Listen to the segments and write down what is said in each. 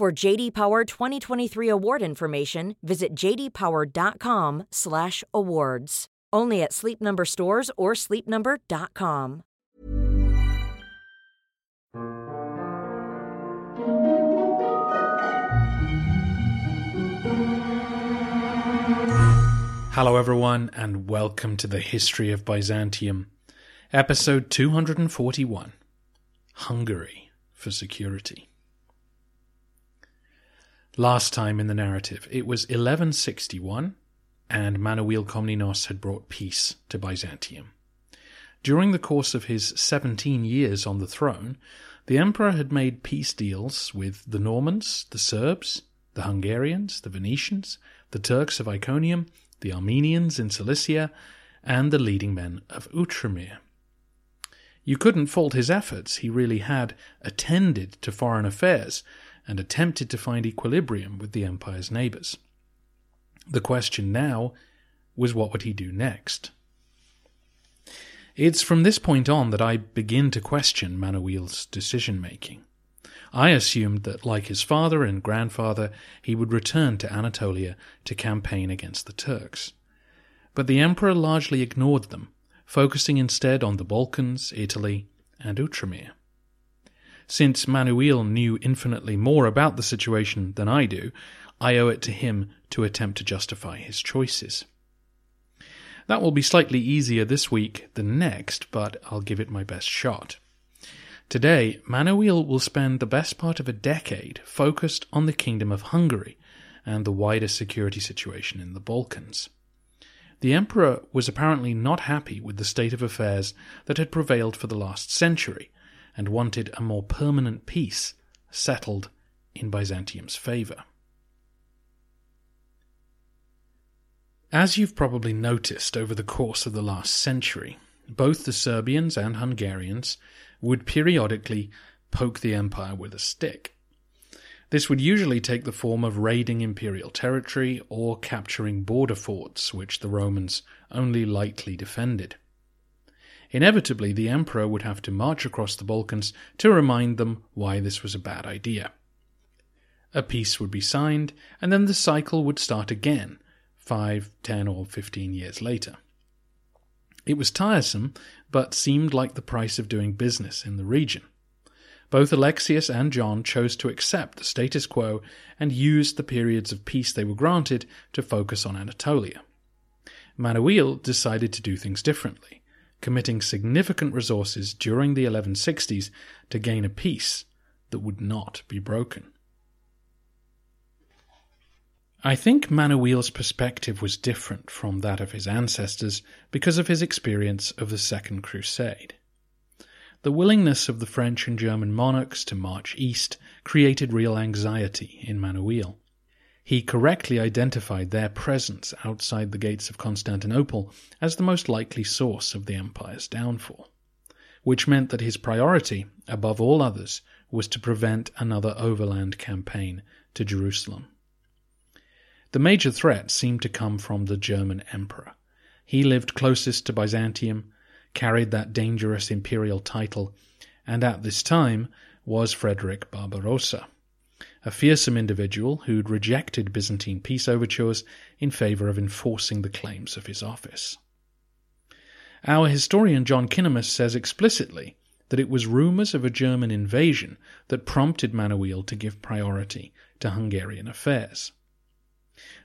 For JD Power 2023 award information, visit jdpower.com/awards. Only at Sleep Number stores or sleepnumber.com. Hello, everyone, and welcome to the History of Byzantium, episode 241 Hungary for Security. Last time in the narrative, it was 1161, and Manuel Komnenos had brought peace to Byzantium. During the course of his 17 years on the throne, the emperor had made peace deals with the Normans, the Serbs, the Hungarians, the Venetians, the Turks of Iconium, the Armenians in Cilicia, and the leading men of Outremer. You couldn't fault his efforts. He really had attended to foreign affairs and attempted to find equilibrium with the empire's neighbours. The question now was what would he do next? It's from this point on that I begin to question Manuel's decision making. I assumed that, like his father and grandfather, he would return to Anatolia to campaign against the Turks. But the emperor largely ignored them, focusing instead on the Balkans, Italy, and Outremer. Since Manuel knew infinitely more about the situation than I do, I owe it to him to attempt to justify his choices. That will be slightly easier this week than next, but I'll give it my best shot. Today, Manuel will spend the best part of a decade focused on the Kingdom of Hungary and the wider security situation in the Balkans. The emperor was apparently not happy with the state of affairs that had prevailed for the last century and wanted a more permanent peace settled in Byzantium's favour. As you've probably noticed over the course of the last century, both the Serbians and Hungarians would periodically poke the empire with a stick. This would usually take the form of raiding imperial territory or capturing border forts, which the Romans only lightly defended. Inevitably, the emperor would have to march across the Balkans to remind them why this was a bad idea. A peace would be signed, and then the cycle would start again, five, ten, or fifteen years later. It was tiresome, but seemed like the price of doing business in the region. Both Alexius and John chose to accept the status quo and used the periods of peace they were granted to focus on Anatolia. Manuel decided to do things differently, committing significant resources during the 1160s to gain a peace that would not be broken. I think Manuel's perspective was different from that of his ancestors because of his experience of the Second Crusade. The willingness of the French and German monarchs to march east created real anxiety in Manuel. He correctly identified their presence outside the gates of Constantinople as the most likely source of the empire's downfall, which meant that his priority, above all others, was to prevent another overland campaign to Jerusalem. The major threat seemed to come from the German emperor. He lived closest to Byzantium, carried that dangerous imperial title, and at this time was Frederick Barbarossa, a fearsome individual who'd rejected Byzantine peace overtures in favor of enforcing the claims of his office. Our historian John Kinnamus says explicitly that it was rumours of a German invasion that prompted Manuel to give priority to Hungarian affairs.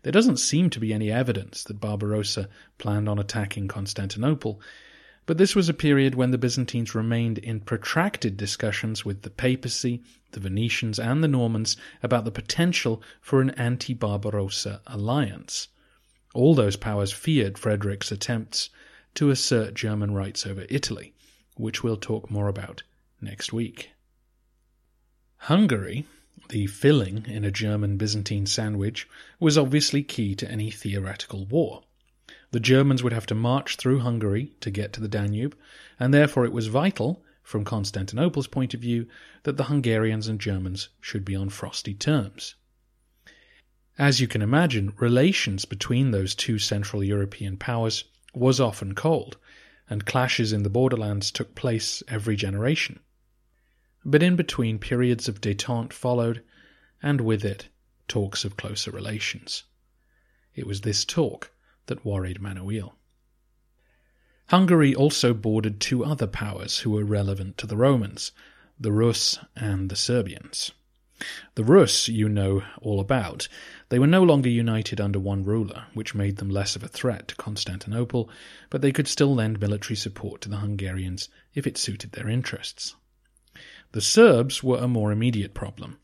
There doesn't seem to be any evidence that Barbarossa planned on attacking Constantinople, but this was a period when the Byzantines remained in protracted discussions with the papacy, the Venetians, and the Normans about the potential for an anti Barbarossa alliance. All those powers feared Frederick's attempts to assert German rights over Italy, which we'll talk more about next week. Hungary The filling in a German Byzantine sandwich was obviously key to any theoretical war. The Germans would have to march through Hungary to get to the Danube, and therefore it was vital, from Constantinople's point of view, that the Hungarians and Germans should be on frosty terms. As you can imagine, relations between those two Central European powers was often cold, and clashes in the borderlands took place every generation. But in between, periods of détente followed, and with it, talks of closer relations. It was this talk that worried Manuel. Hungary also bordered two other powers who were relevant to the Romans, the Rus and the Serbians. The Rus you know all about. They were no longer united under one ruler, which made them less of a threat to Constantinople, but they could still lend military support to the Hungarians if it suited their interests. The Serbs were a more immediate problem.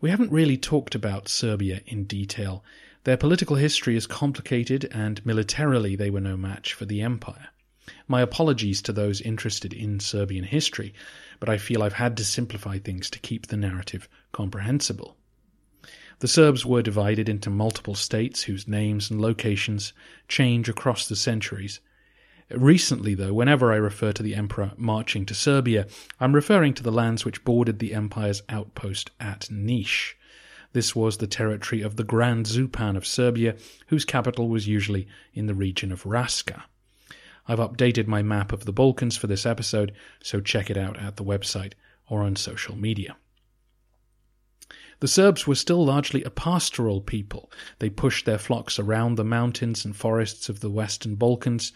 We haven't really talked about Serbia in detail, their political history is complicated, and militarily they were no match for the empire. My apologies to those interested in Serbian history, but I feel I've had to simplify things to keep the narrative comprehensible. The Serbs were divided into multiple states whose names and locations change across the centuries. Recently, though, whenever I refer to the emperor marching to Serbia, I'm referring to the lands which bordered the empire's outpost at Niš. This was the territory of the Grand Zupan of Serbia, whose capital was usually in the region of Raska. I've updated my map of the Balkans for this episode, so check it out at the website or on social media. The Serbs were still largely a pastoral people. They pushed their flocks around the mountains and forests of the Western Balkans,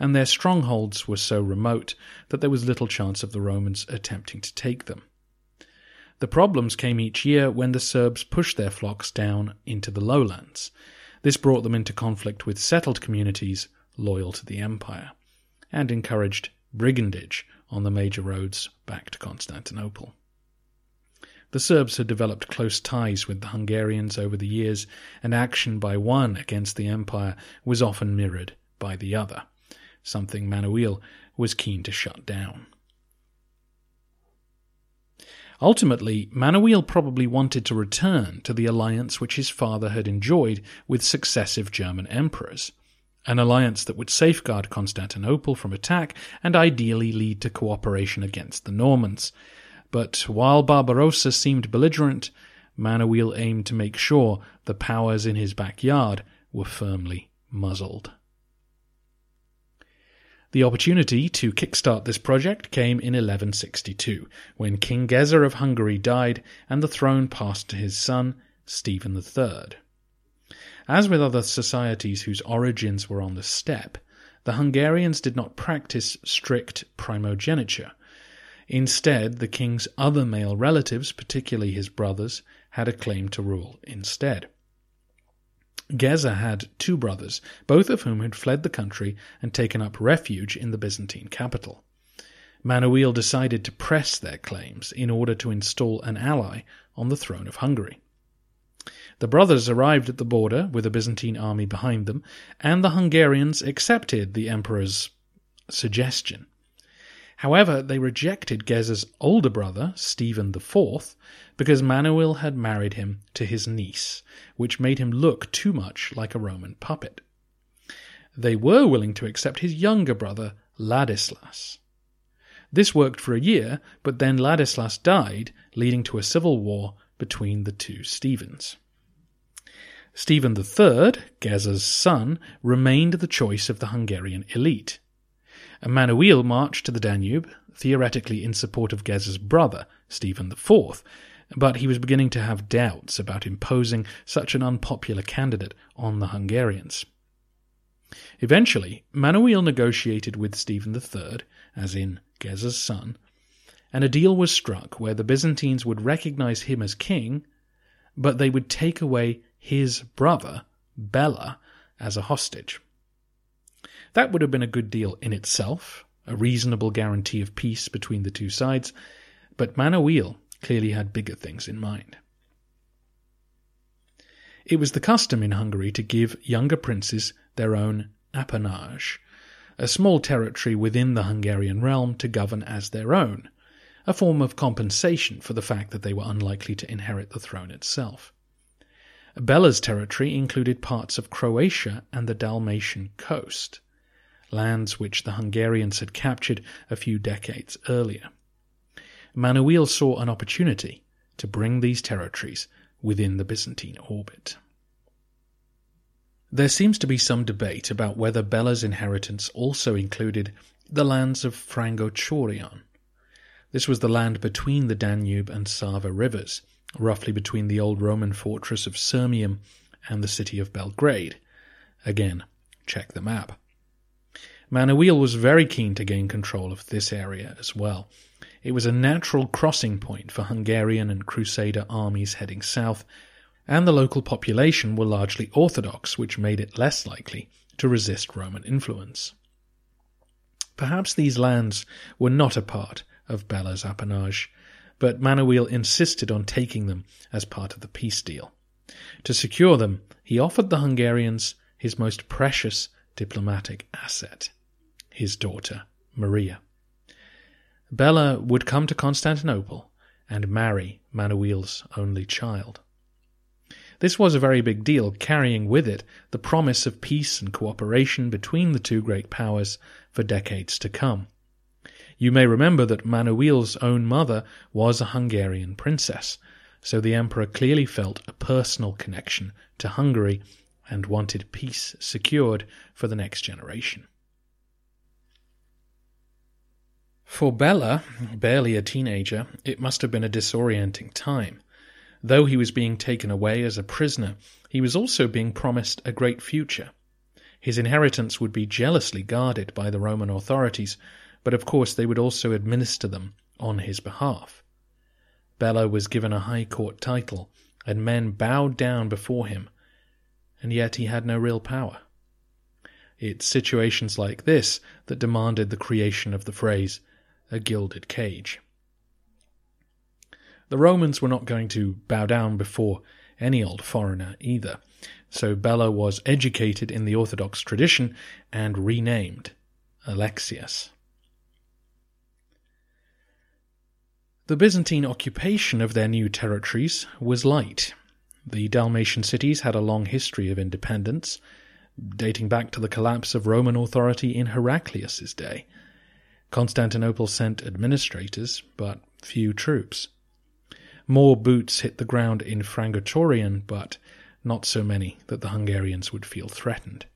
and their strongholds were so remote that there was little chance of the Romans attempting to take them. The problems came each year when the Serbs pushed their flocks down into the lowlands. This brought them into conflict with settled communities loyal to the empire, and encouraged brigandage on the major roads back to Constantinople. The Serbs had developed close ties with the Hungarians over the years, and action by one against the empire was often mirrored by the other, something Manuel was keen to shut down. Ultimately, Manuel probably wanted to return to the alliance which his father had enjoyed with successive German emperors, an alliance that would safeguard Constantinople from attack and ideally lead to cooperation against the Normans. But while Barbarossa seemed belligerent, Manuel aimed to make sure the powers in his backyard were firmly muzzled. The opportunity to kickstart this project came in 1162, when King Geza of Hungary died and the throne passed to his son, Stephen III. As with other societies whose origins were on the steppe, the Hungarians did not practice strict primogeniture. Instead, the king's other male relatives, particularly his brothers, had a claim to rule instead. Geza had two brothers, both of whom had fled the country and taken up refuge in the Byzantine capital. Manuel decided to press their claims in order to install an ally on the throne of Hungary. The brothers arrived at the border with a Byzantine army behind them, and the Hungarians accepted the emperor's suggestion. However, they rejected Geza's older brother, Stephen IV, because Manuel had married him to his niece, which made him look too much like a Roman puppet. They were willing to accept his younger brother, Ladislas. This worked for a year, but then Ladislas died, leading to a civil war between the two Stephens. Stephen III, Geza's son, remained the choice of the Hungarian elite. Manuel marched to the Danube, theoretically in support of Geza's brother, Stephen IV, but he was beginning to have doubts about imposing such an unpopular candidate on the Hungarians. Eventually, Manuel negotiated with Stephen III, as in Geza's son, and a deal was struck where the Byzantines would recognize him as king, but they would take away his brother, Bela, as a hostage. That would have been a good deal in itself, a reasonable guarantee of peace between the two sides, but Manuel clearly had bigger things in mind. It was the custom in Hungary to give younger princes their own appanage, a small territory within the Hungarian realm to govern as their own, a form of compensation for the fact that they were unlikely to inherit the throne itself. Bela's territory included parts of Croatia and the Dalmatian coast, lands which the Hungarians had captured a few decades earlier. Manuel saw an opportunity to bring these territories within the Byzantine orbit. There seems to be some debate about whether Bela's inheritance also included the lands of Frangochorion. This was the land between the Danube and Sava rivers, roughly between the old Roman fortress of Sirmium and the city of Belgrade. Again, check the map. Manuel was very keen to gain control of this area as well. It was a natural crossing point for Hungarian and Crusader armies heading south, and the local population were largely Orthodox, which made it less likely to resist Roman influence. Perhaps these lands were not a part of Bela's appanage, but Manuel insisted on taking them as part of the peace deal. To secure them, he offered the Hungarians his most precious diplomatic asset, his daughter, Maria. Bela would come to Constantinople and marry Manuel's only child. This was a very big deal, carrying with it the promise of peace and cooperation between the two great powers for decades to come. You may remember that Manuel's own mother was a Hungarian princess, so the emperor clearly felt a personal connection to Hungary and wanted peace secured for the next generation. For Bela, barely a teenager, it must have been a disorienting time. Though he was being taken away as a prisoner, he was also being promised a great future. His inheritance would be jealously guarded by the Roman authorities, but of course they would also administer them on his behalf. Bela was given a high court title, and men bowed down before him, and yet he had no real power. It's situations like this that demanded the creation of the phrase, a gilded cage. The Romans were not going to bow down before any old foreigner either, so Bela was educated in the Orthodox tradition and renamed Alexius. The Byzantine occupation of their new territories was light. The Dalmatian cities had a long history of independence, dating back to the collapse of Roman authority in Heraclius's day. Constantinople sent administrators, but few troops. More boots hit the ground in Frangochorion, but not so many that the Hungarians would feel threatened.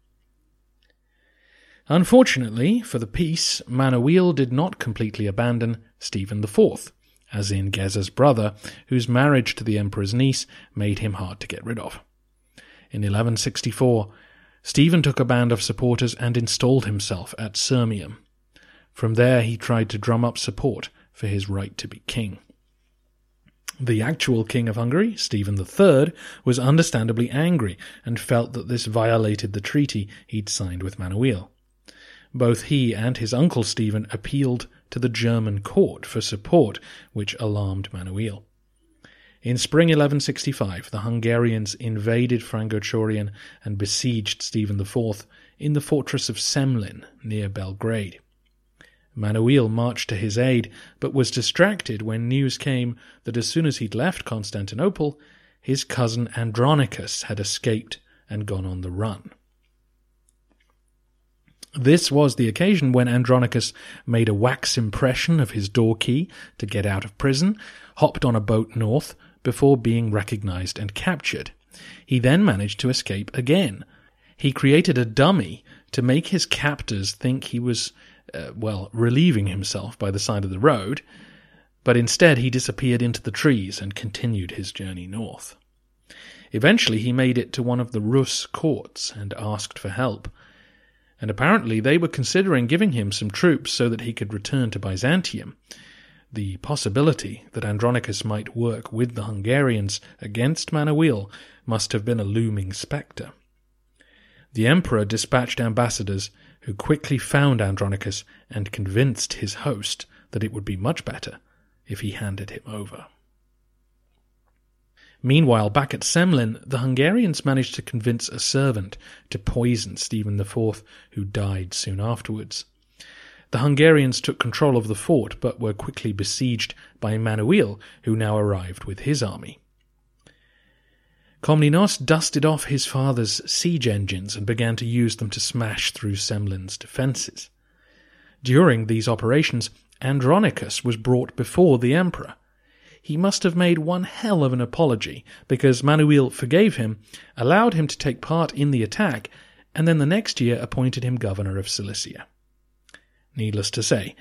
Unfortunately for the peace, Manuel did not completely abandon Stephen IV, as in Geza's brother, whose marriage to the emperor's niece made him hard to get rid of. In 1164, Stephen took a band of supporters and installed himself at Sirmium. From there, he tried to drum up support for his right to be king. The actual king of Hungary, Stephen III, was understandably angry and felt that this violated the treaty he'd signed with Manuel. Both he and his uncle Stephen appealed to the German court for support, which alarmed Manuel. In spring 1165, the Hungarians invaded Frangochorion and besieged Stephen IV in the fortress of Semlin near Belgrade. Manuel marched to his aid, but was distracted when news came that as soon as he'd left Constantinople, his cousin Andronicus had escaped and gone on the run. This was the occasion when Andronicus made a wax impression of his door key to get out of prison, hopped on a boat north before being recognized and captured. He then managed to escape again. He created a dummy to make his captors think he was, uh, well, relieving himself by the side of the road, but instead he disappeared into the trees and continued his journey north. Eventually he made it to one of the Rus courts and asked for help and apparently they were considering giving him some troops so that he could return to Byzantium. The possibility that Andronicus might work with the Hungarians against Manuel must have been a looming spectre. The emperor dispatched ambassadors who quickly found Andronicus and convinced his host that it would be much better if he handed him over. Meanwhile, back at Semlin, the Hungarians managed to convince a servant to poison Stephen IV, who died soon afterwards. The Hungarians took control of the fort but were quickly besieged by Manuel, who now arrived with his army. Komnenos dusted off his father's siege engines and began to use them to smash through Semlin's defences. During these operations, Andronicus was brought before the emperor. He must have made one hell of an apology, because Manuel forgave him, allowed him to take part in the attack, and then the next year appointed him governor of Cilicia. Needless to say,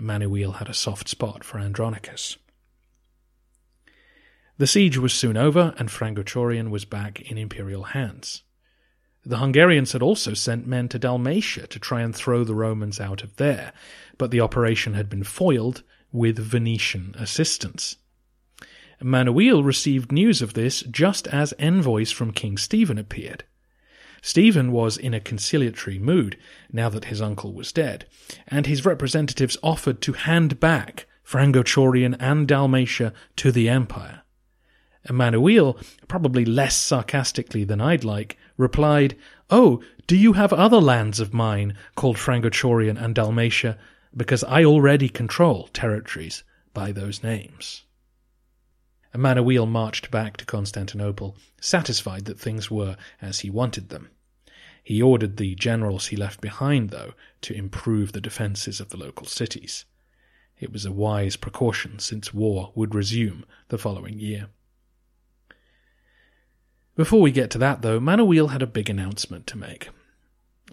Manuel had a soft spot for Andronicus. The siege was soon over, and Frangochorion was back in imperial hands. The Hungarians had also sent men to Dalmatia to try and throw the Romans out of there, but the operation had been foiled with Venetian assistance. Manuel received news of this just as envoys from King Stephen appeared. Stephen was in a conciliatory mood now that his uncle was dead, and his representatives offered to hand back Frangochorion and Dalmatia to the empire. Emmanuel, probably less sarcastically than I'd like, replied, Oh, do you have other lands of mine called Frangochorion and Dalmatia? Because I already control territories by those names. Emmanuel marched back to Constantinople, satisfied that things were as he wanted them. He ordered the generals he left behind, though, to improve the defences of the local cities. It was a wise precaution, since war would resume the following year. Before we get to that, though, Manuel had a big announcement to make.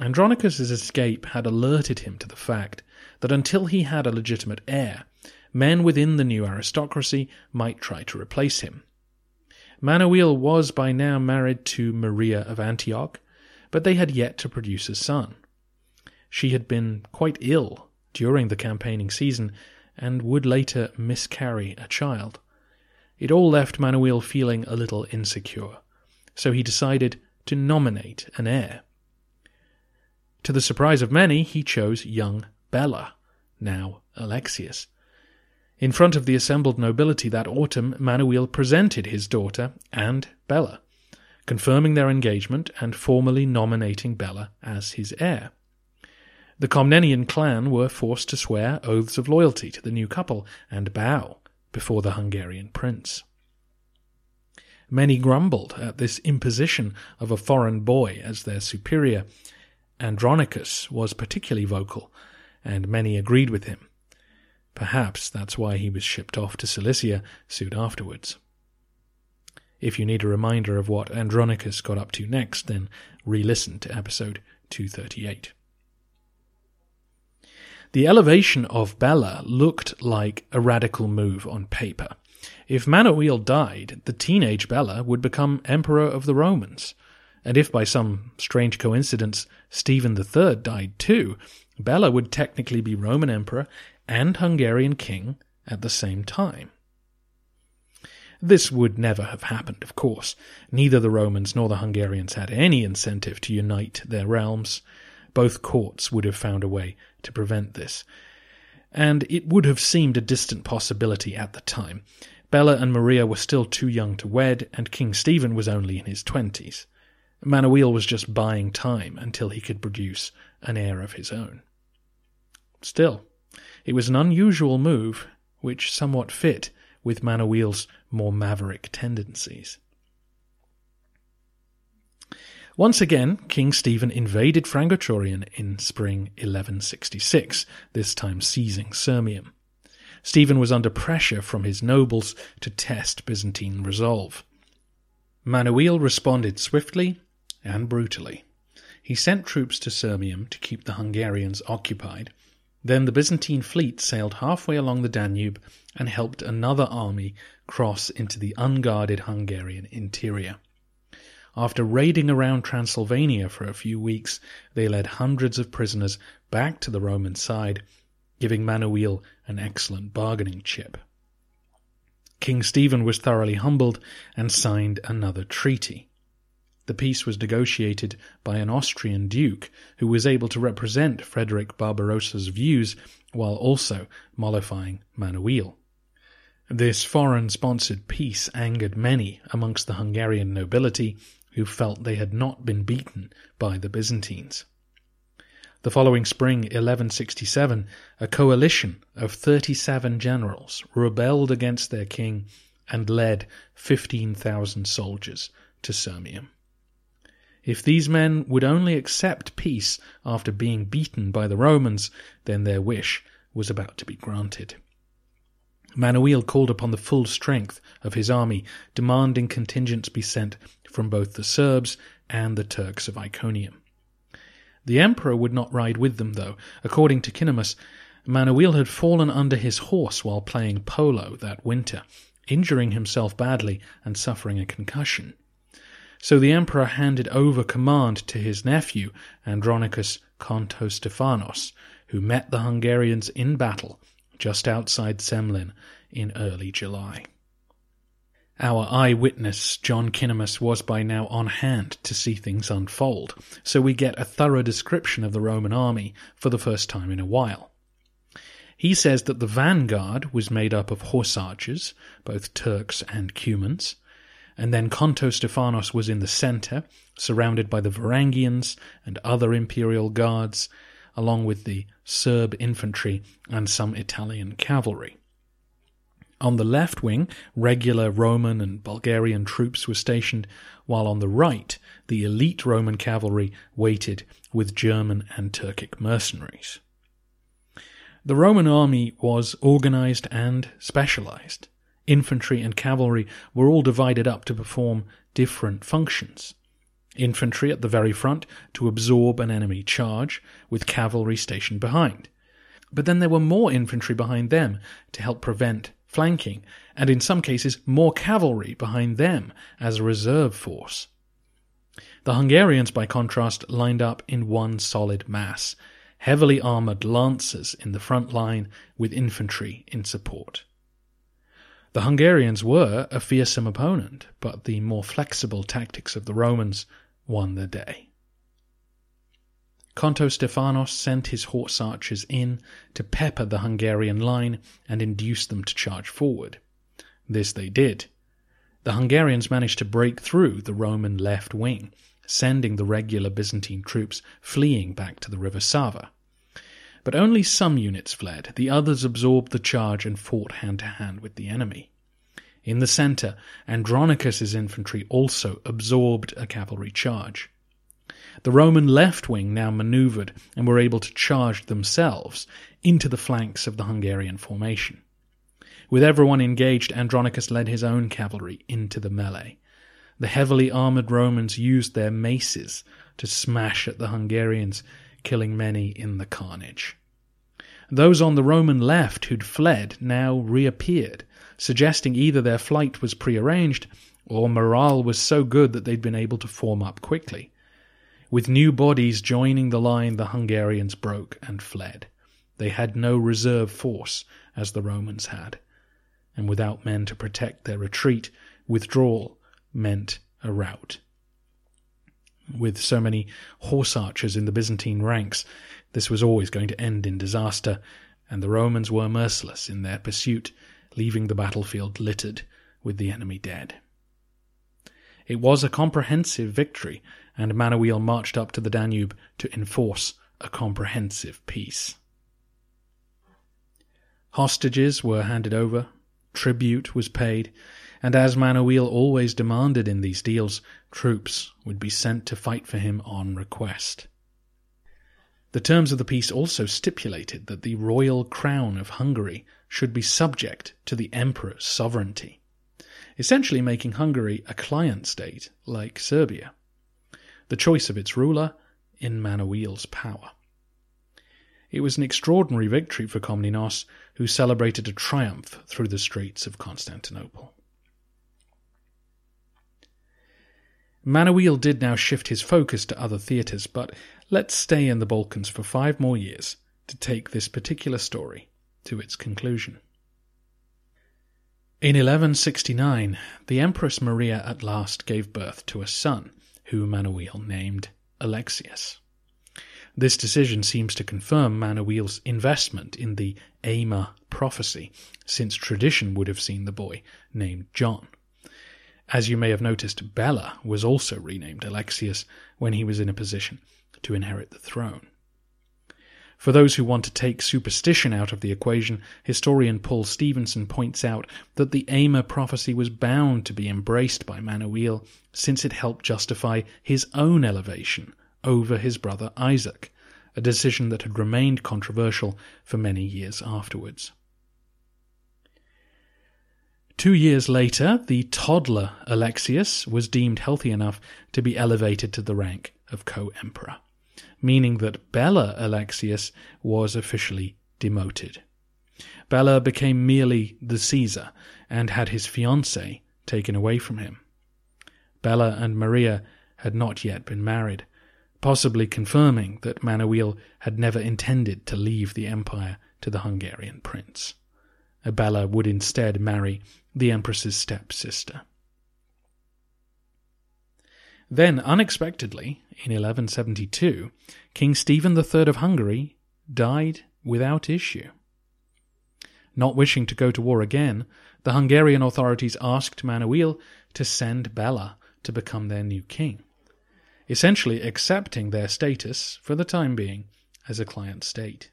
Andronicus's escape had alerted him to the fact that until he had a legitimate heir, men within the new aristocracy might try to replace him. Manuel was by now married to Maria of Antioch, but they had yet to produce a son. She had been quite ill during the campaigning season and would later miscarry a child. It all left Manuel feeling a little insecure so he decided to nominate an heir. To the surprise of many, he chose young Bela, now Alexius. In front of the assembled nobility that autumn, Manuel presented his daughter and Bela, confirming their engagement and formally nominating Bela as his heir. The Komnenian clan were forced to swear oaths of loyalty to the new couple and bow before the Hungarian prince. Many grumbled at this imposition of a foreign boy as their superior. Andronicus was particularly vocal, and many agreed with him. Perhaps that's why he was shipped off to Cilicia soon afterwards. If you need a reminder of what Andronicus got up to next, then re listen to episode 238. The elevation of Bela looked like a radical move on paper. If Manuel died, the teenage Bela would become Emperor of the Romans. And if by some strange coincidence Stephen III died too, Bela would technically be Roman Emperor and Hungarian King at the same time. This would never have happened, of course. Neither the Romans nor the Hungarians had any incentive to unite their realms. Both courts would have found a way to prevent this. And it would have seemed a distant possibility at the time. Bela and Maria were still too young to wed, and King Stephen was only in his twenties. Manuel was just buying time until he could produce an heir of his own. Still, it was an unusual move, which somewhat fit with Manuel's more maverick tendencies. Once again, King Stephen invaded Frangochorion in spring 1166, this time seizing Sirmium. Stephen was under pressure from his nobles to test Byzantine resolve. Manuel responded swiftly and brutally. He sent troops to Sirmium to keep the Hungarians occupied. Then the Byzantine fleet sailed halfway along the Danube and helped another army cross into the unguarded Hungarian interior. After raiding around Transylvania for a few weeks, they led hundreds of prisoners back to the Roman side giving Manuel an excellent bargaining chip. King Stephen was thoroughly humbled and signed another treaty. The peace was negotiated by an Austrian duke who was able to represent Frederick Barbarossa's views while also mollifying Manuel. This foreign sponsored peace angered many amongst the Hungarian nobility who felt they had not been beaten by the Byzantines. The following spring, 1167, a coalition of 37 generals rebelled against their king and led 15,000 soldiers to Sirmium. If these men would only accept peace after being beaten by the Romans, then their wish was about to be granted. Manuel called upon the full strength of his army, demanding contingents be sent from both the Serbs and the Turks of Iconium. The emperor would not ride with them, though. According to Kinnamus, Manuel had fallen under his horse while playing polo that winter, injuring himself badly and suffering a concussion. So the emperor handed over command to his nephew, Andronicus Kontostephanos, who met the Hungarians in battle just outside Semlin in early July. Our eyewitness, John Kinnamus, was by now on hand to see things unfold, so we get a thorough description of the Roman army for the first time in a while. He says that the vanguard was made up of horse archers, both Turks and Cumans, and then Kontostephanos was in the centre, surrounded by the Varangians and other imperial guards, along with the Serb infantry and some Italian cavalry. On the left wing, regular Roman and Bulgarian troops were stationed, while on the right, the elite Roman cavalry waited with German and Turkic mercenaries. The Roman army was organized and specialized. Infantry and cavalry were all divided up to perform different functions. Infantry at the very front to absorb an enemy charge, with cavalry stationed behind. But then there were more infantry behind them to help prevent flanking, and in some cases more cavalry behind them as a reserve force. The Hungarians, by contrast, lined up in one solid mass, heavily armoured lancers in the front line with infantry in support. The Hungarians were a fearsome opponent, but the more flexible tactics of the Romans won the day. Kontostephanos sent his horse archers in to pepper the Hungarian line and induce them to charge forward. This they did. The Hungarians managed to break through the Roman left wing, sending the regular Byzantine troops fleeing back to the river Sava. But only some units fled, the others absorbed the charge and fought hand to hand with the enemy. In the centre, Andronicus's infantry also absorbed a cavalry charge. The Roman left wing now manoeuvred and were able to charge themselves into the flanks of the Hungarian formation. With everyone engaged, Andronicus led his own cavalry into the melee. The heavily armoured Romans used their maces to smash at the Hungarians, killing many in the carnage. Those on the Roman left who'd fled now reappeared, suggesting either their flight was prearranged or morale was so good that they'd been able to form up quickly. With new bodies joining the line, the Hungarians broke and fled. They had no reserve force, as the Romans had. And without men to protect their retreat, withdrawal meant a rout. With so many horse archers in the Byzantine ranks, this was always going to end in disaster, and the Romans were merciless in their pursuit, leaving the battlefield littered with the enemy dead. It was a comprehensive victory, and Manuel marched up to the Danube to enforce a comprehensive peace. Hostages were handed over, tribute was paid, and as Manuel always demanded in these deals, troops would be sent to fight for him on request. The terms of the peace also stipulated that the royal crown of Hungary should be subject to the emperor's sovereignty, essentially making Hungary a client state like Serbia the choice of its ruler in Manuel's power. It was an extraordinary victory for Komnenos, who celebrated a triumph through the streets of Constantinople. Manuel did now shift his focus to other theatres, but let's stay in the Balkans for five more years to take this particular story to its conclusion. In 1169, the Empress Maria at last gave birth to a son, who Manuel named Alexius. This decision seems to confirm Manuel's investment in the Aima prophecy, since tradition would have seen the boy named John. As you may have noticed, Bela was also renamed Alexius when he was in a position to inherit the throne. For those who want to take superstition out of the equation, historian Paul Stephenson points out that the Aima prophecy was bound to be embraced by Manuel since it helped justify his own elevation over his brother Isaac, a decision that had remained controversial for many years afterwards. Two years later, the toddler Alexius was deemed healthy enough to be elevated to the rank of co emperor meaning that Bela Alexius was officially demoted. Bela became merely the Caesar and had his fiancée taken away from him. Bela and Maria had not yet been married, possibly confirming that Manuel had never intended to leave the empire to the Hungarian prince. Bela would instead marry the empress's stepsister. Then, unexpectedly, in 1172, King Stephen III of Hungary died without issue. Not wishing to go to war again, the Hungarian authorities asked Manuel to send Bela to become their new king, essentially accepting their status, for the time being, as a client state.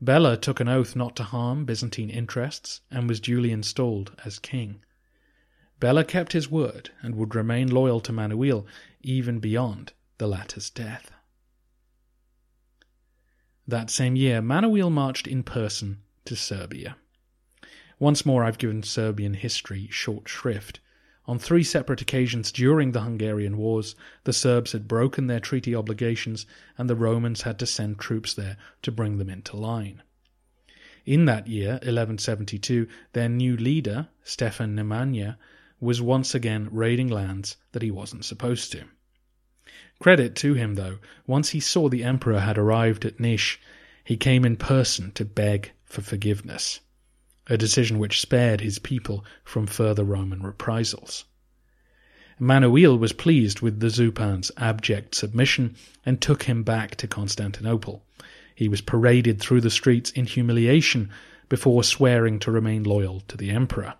Bela took an oath not to harm Byzantine interests and was duly installed as king. Bela kept his word and would remain loyal to Manuel even beyond the latter's death. That same year, Manuel marched in person to Serbia. Once more, I've given Serbian history short shrift. On three separate occasions during the Hungarian Wars, the Serbs had broken their treaty obligations, and the Romans had to send troops there to bring them into line. In that year, 1172, their new leader, Stefan Nemanja, was once again raiding lands that he wasn't supposed to. Credit to him, though, once he saw the emperor had arrived at Nish, he came in person to beg for forgiveness, a decision which spared his people from further Roman reprisals. Manuel was pleased with the Zupan's abject submission and took him back to Constantinople. He was paraded through the streets in humiliation before swearing to remain loyal to the emperor.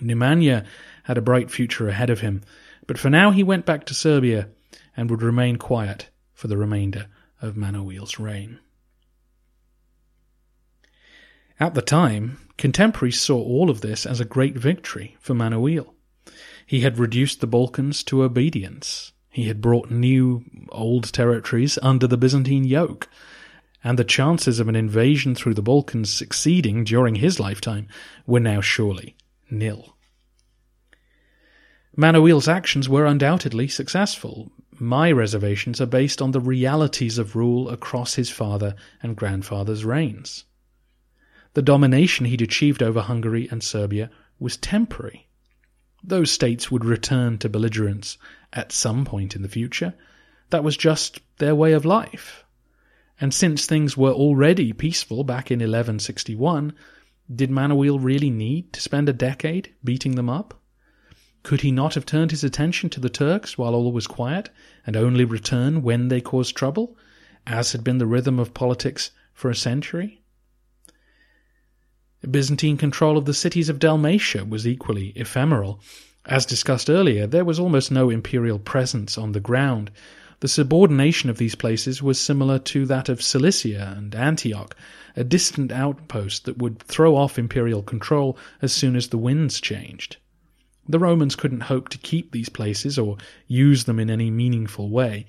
Nemanja had a bright future ahead of him, but for now he went back to Serbia and would remain quiet for the remainder of Manuel's reign. At the time, contemporaries saw all of this as a great victory for Manuel. He had reduced the Balkans to obedience. He had brought new, old territories under the Byzantine yoke, and the chances of an invasion through the Balkans succeeding during his lifetime were now surely nil. Manuel's actions were undoubtedly successful. My reservations are based on the realities of rule across his father and grandfather's reigns. The domination he'd achieved over Hungary and Serbia was temporary. Those states would return to belligerence at some point in the future. That was just their way of life. And since things were already peaceful back in 1161, did Manuel really need to spend a decade beating them up? Could he not have turned his attention to the Turks while all was quiet, and only return when they caused trouble, as had been the rhythm of politics for a century? Byzantine control of the cities of Dalmatia was equally ephemeral. As discussed earlier, there was almost no imperial presence on the ground, the subordination of these places was similar to that of Cilicia and Antioch, a distant outpost that would throw off imperial control as soon as the winds changed. The Romans couldn't hope to keep these places or use them in any meaningful way,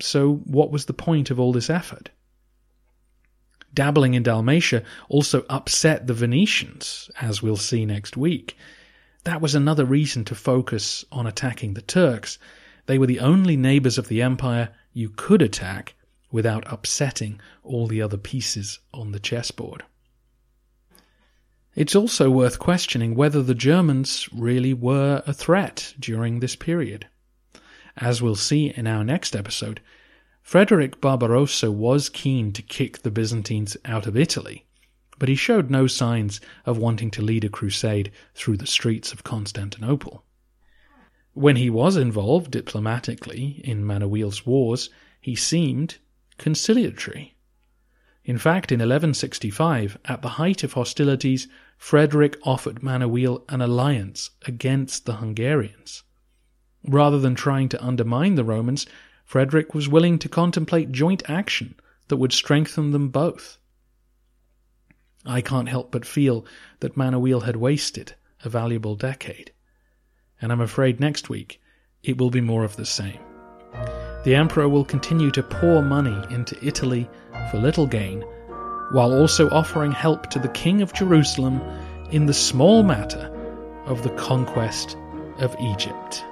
so what was the point of all this effort? Dabbling in Dalmatia also upset the Venetians, as we'll see next week. That was another reason to focus on attacking the Turks, they were the only neighbours of the empire you could attack without upsetting all the other pieces on the chessboard. It's also worth questioning whether the Germans really were a threat during this period. As we'll see in our next episode, Frederick Barbarossa was keen to kick the Byzantines out of Italy, but he showed no signs of wanting to lead a crusade through the streets of Constantinople. When he was involved diplomatically in Manuel's wars, he seemed conciliatory. In fact, in 1165, at the height of hostilities, Frederick offered Manuel an alliance against the Hungarians. Rather than trying to undermine the Romans, Frederick was willing to contemplate joint action that would strengthen them both. I can't help but feel that Manuel had wasted a valuable decade, and I'm afraid next week it will be more of the same. The Emperor will continue to pour money into Italy for little gain, while also offering help to the King of Jerusalem in the small matter of the conquest of Egypt.